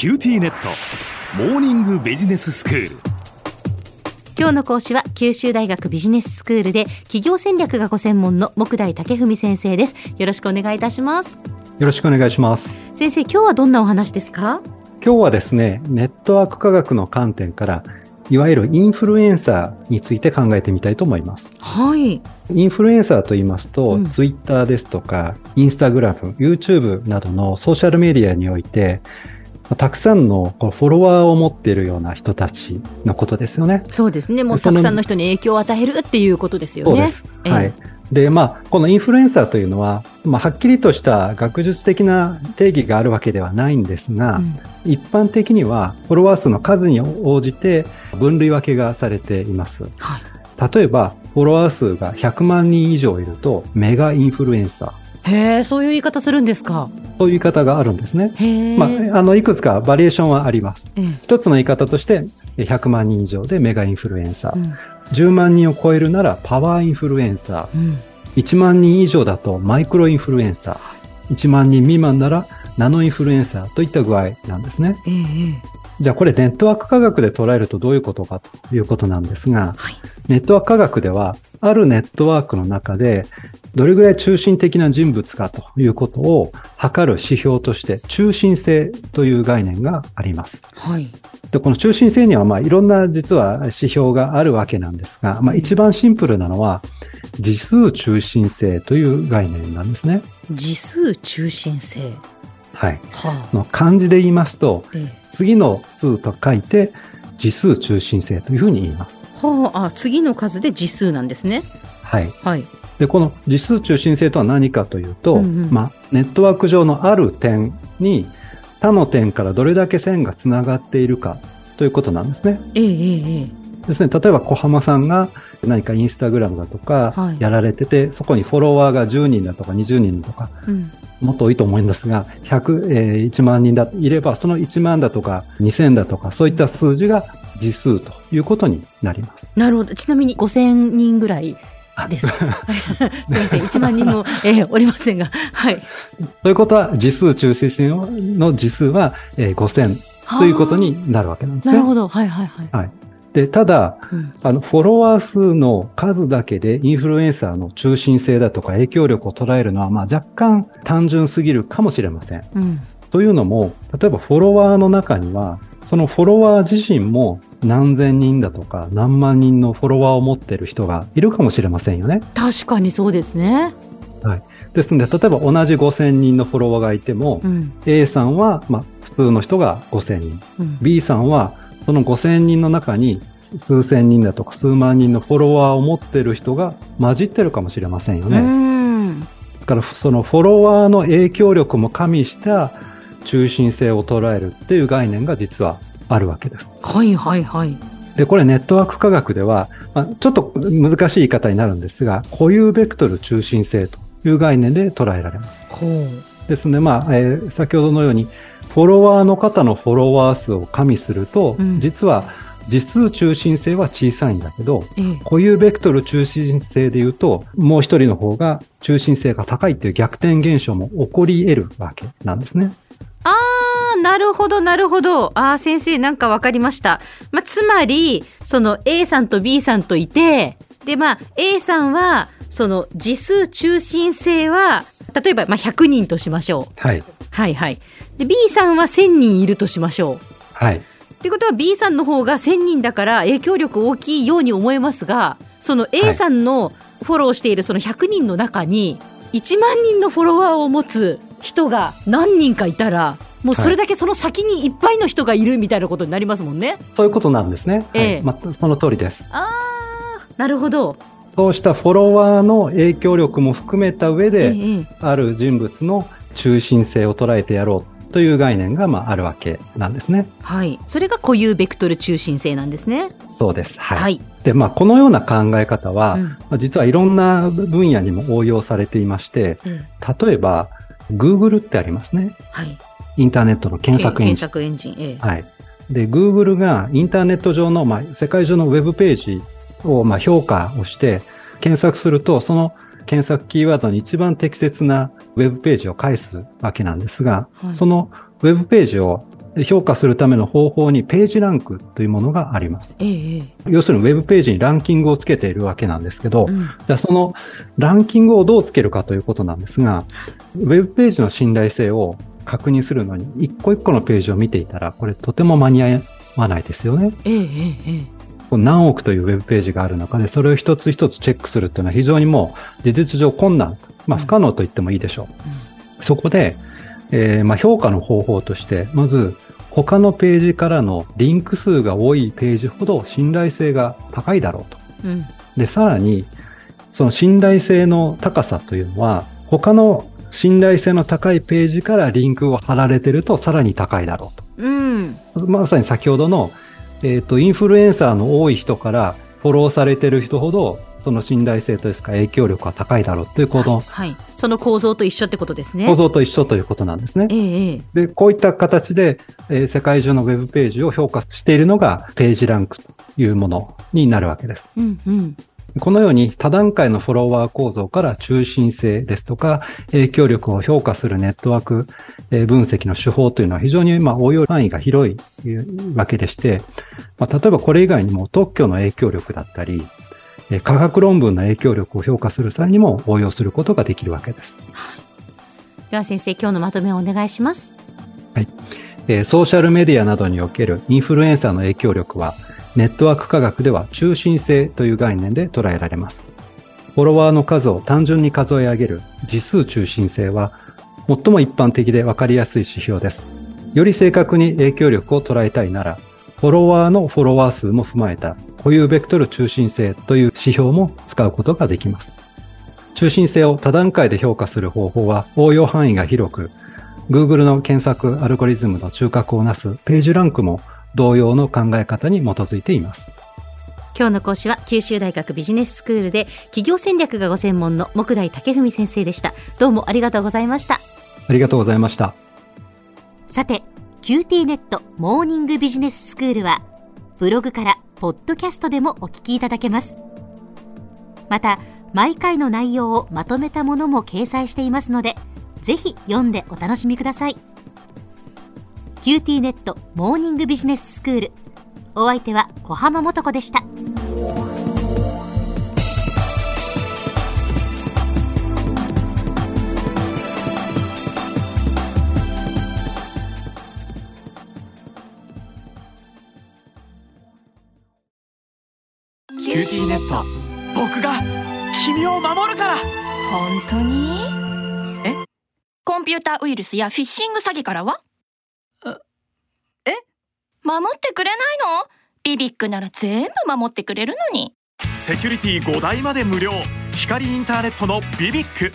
QTnet。モーニングビジネススクール。今日の講師は九州大学ビジネススクールで企業戦略がご専門の目代武史先生です。よろしくお願いいたします。よろしくお願いします。先生今日はどんなお話ですか？今日はですねネットワーク科学の観点からいわゆるインフルエンサーについて考えてみたいと思います。はい。インフルエンサーと言いますと、うん、ツイッターですとか、インスタグラム、YouTube などのソーシャルメディアにおいて、たくさんのフォロワーを持っているような人たちのことですよね。そうですね。もうたくさんの人に影響を与えるっていうことですよね。はい。で、まあ、このインフルエンサーというのは、まあ、はっきりとした学術的な定義があるわけではないんですが、うん、一般的にはフォロワー数の数に応じて分類分けがされています。はい、例えば、フォロワー数が100万人以上いると、メガインフルエンサー。へえ、そういう言い方するんですか？そういう言い方があるんですね。まあ、あの、いくつかバリエーションはあります。一つの言い方として、100万人以上でメガインフルエンサー。うん10万人を超えるならパワーインフルエンサー、うん、1万人以上だとマイクロインフルエンサー、1万人未満ならナノインフルエンサーといった具合なんですね。えー、じゃあこれネットワーク科学で捉えるとどういうことかということなんですが、はい、ネットワーク科学ではあるネットワークの中でどれぐらい中心的な人物かということを測る指標として中心性という概念があります。はい。で、この中心性にはまあいろんな実は指標があるわけなんですが、まあ一番シンプルなのは次数中心性という概念なんですね。次数中心性はい。はあ、の漢字で言いますと、ええ、次の数と書いて次数中心性というふうに言います。はあ、あ次の数で次数なんですね。はい。はい。で、この次数中心性とは何かというと、うんうん、まあ、ネットワーク上のある点に他の点からどれだけ線がつながっているかということなんですね。ええええ。ですね、例えば小浜さんが何かインスタグラムだとかやられてて、はい、そこにフォロワーが10人だとか20人だとか、うん、もっと多いと思いますが、100、えー、1万人だいれば、その1万だとか2000だとか、そういった数字が次数ということになります。なるほど。ちなみに5000人ぐらいです。先生、1万人も、えー、おりませんが、はい。ということは、次数中心線の次数は、えー、5000ということになるわけなんですね。なるほど。はいはいはい。はい。で、ただ、うん、あの、フォロワー数の数だけでインフルエンサーの中心性だとか影響力を捉えるのは、まあ若干単純すぎるかもしれません。うん、というのも、例えばフォロワーの中には、そのフォロワー自身も何千人だとか何万人のフォロワーを持っている人がいるかもしれませんよね。確かにそうですね。はい。ですので、例えば同じ5000人のフォロワーがいても、うん、A さんは、まあ、普通の人が5000人、うん、B さんはその5000人の中に数千人だとか数万人のフォロワーを持ってる人が混じってるかもしれませんよね。だからそのフォロワーの影響力も加味した中心性を捉えるっていう概念が実はあるわけです。はいはいはい。で、これネットワーク科学では、まあ、ちょっと難しい言い方になるんですが、固有ベクトル中心性という概念で捉えられます。ほうですね、まあ、えー、先ほどのように、フォロワーの方のフォロワー数を加味すると、うん、実は実数中心性は小さいんだけど、ええ、固有ベクトル中心性で言うと、もう一人の方が中心性が高いっていう逆転現象も起こり得るわけなんですね。あー、なるほど、なるほど。あー、先生、なんかわかりました。まあ、つまり、その A さんと B さんといて、で、まあ、A さんは、その次数中心性は、例えば、まあ、100人としましょう。はい。はいはい。で、B さんは1000人いるとしましょう。はい。ってことは B さんの方が1000人だから影響力大きいように思えますがその A さんのフォローしているその100人の中に1万人のフォロワーを持つ人が何人かいたらもうそれだけその先にいっぱいの人がいるみたいなことになりますもんね。そういうことなんですね。ええ、はい、まあ、その通りです。ああ、なるほど。そうしたフォロワーの影響力も含めた上で、ええ、ある人物の中心性を捉えてやろうという概念がまああるわけなんですね。はい。それが固有ベクトル中心性なんですね。そうです。はい。はい、で、まあ、このような考え方は、うん、まあ、実はいろんな分野にも応用されていまして、うん、例えば、Google ってありますね。はい。インターネットの検索エンジン。検索エンジン、ええ、はい。で、Google がインターネット上の、まあ、世界中のウェブページを、まあ、評価をして、検索すると、その検索キーワードに一番適切なウェブページを返すわけなんですが、はい、そのウェブページを評価するための方法にページランクというものがあります。ええ、要するにウェブページにランキングをつけているわけなんですけど、うん、じゃあそのランキングをどうつけるかということなんですが、ウェブページの信頼性を確認するのに、一個一個のページを見ていたら、これとても間に合わないですよね。ええええ何億というウェブページがある中で、それを一つ一つチェックするっていうのは非常にもう事実上困難、まあ不可能と言ってもいいでしょう。うん、そこで、えー、まあ評価の方法として、まず他のページからのリンク数が多いページほど信頼性が高いだろうと。うん、で、さらに、その信頼性の高さというのは、他の信頼性の高いページからリンクを貼られてるとさらに高いだろうと。うん、まさに先ほどの、えっ、ー、と、インフルエンサーの多い人からフォローされてる人ほど、その信頼性とですか影響力が高いだろうというこの、はい、その構造と一緒ってことですね。構造と一緒ということなんですね。ええ、で、こういった形で、えー、世界中のウェブページを評価しているのがページランクというものになるわけです。うんうん、このように多段階のフォロワー構造から中心性ですとか影響力を評価するネットワーク分析の手法というのは非常にまあ応用範囲が広いわけでして、まあ、例えばこれ以外にも特許の影響力だったり、科学論文の影響力を評価する際にも応用することができるわけです。では先生、今日のまとめをお願いします。はい。えー、ソーシャルメディアなどにおけるインフルエンサーの影響力は、ネットワーク科学では中心性という概念で捉えられます。フォロワーの数を単純に数え上げる次数中心性は、最も一般的で分かりやすい指標です。より正確に影響力を捉えたいなら、フォロワーのフォロワー数も踏まえた固有ベクトル中心性という指標も使うことができます。中心性を多段階で評価する方法は応用範囲が広く、Google の検索アルゴリズムの中核をなすページランクも同様の考え方に基づいています。今日の講師は九州大学ビジネススクールで企業戦略がご専門の木大武文先生でした。どうもありがとうございました。ありがとうございました。さて、QT ネットモーニングビジネススクールはブログからポッドキャストでもお聞きいただけます。また、毎回の内容をまとめたものも掲載していますので、ぜひ読んでお楽しみください。QT ネットモーニングビジネススクール。お相手は小浜もとこでした。 QTnet。僕が君を守るから。本当に？え？コンピューターウイルスやフィッシング詐欺からは？え？守ってくれないの？ビビックなら全部守ってくれるのに。セキュリティ5台まで無料。光インターネットのビビック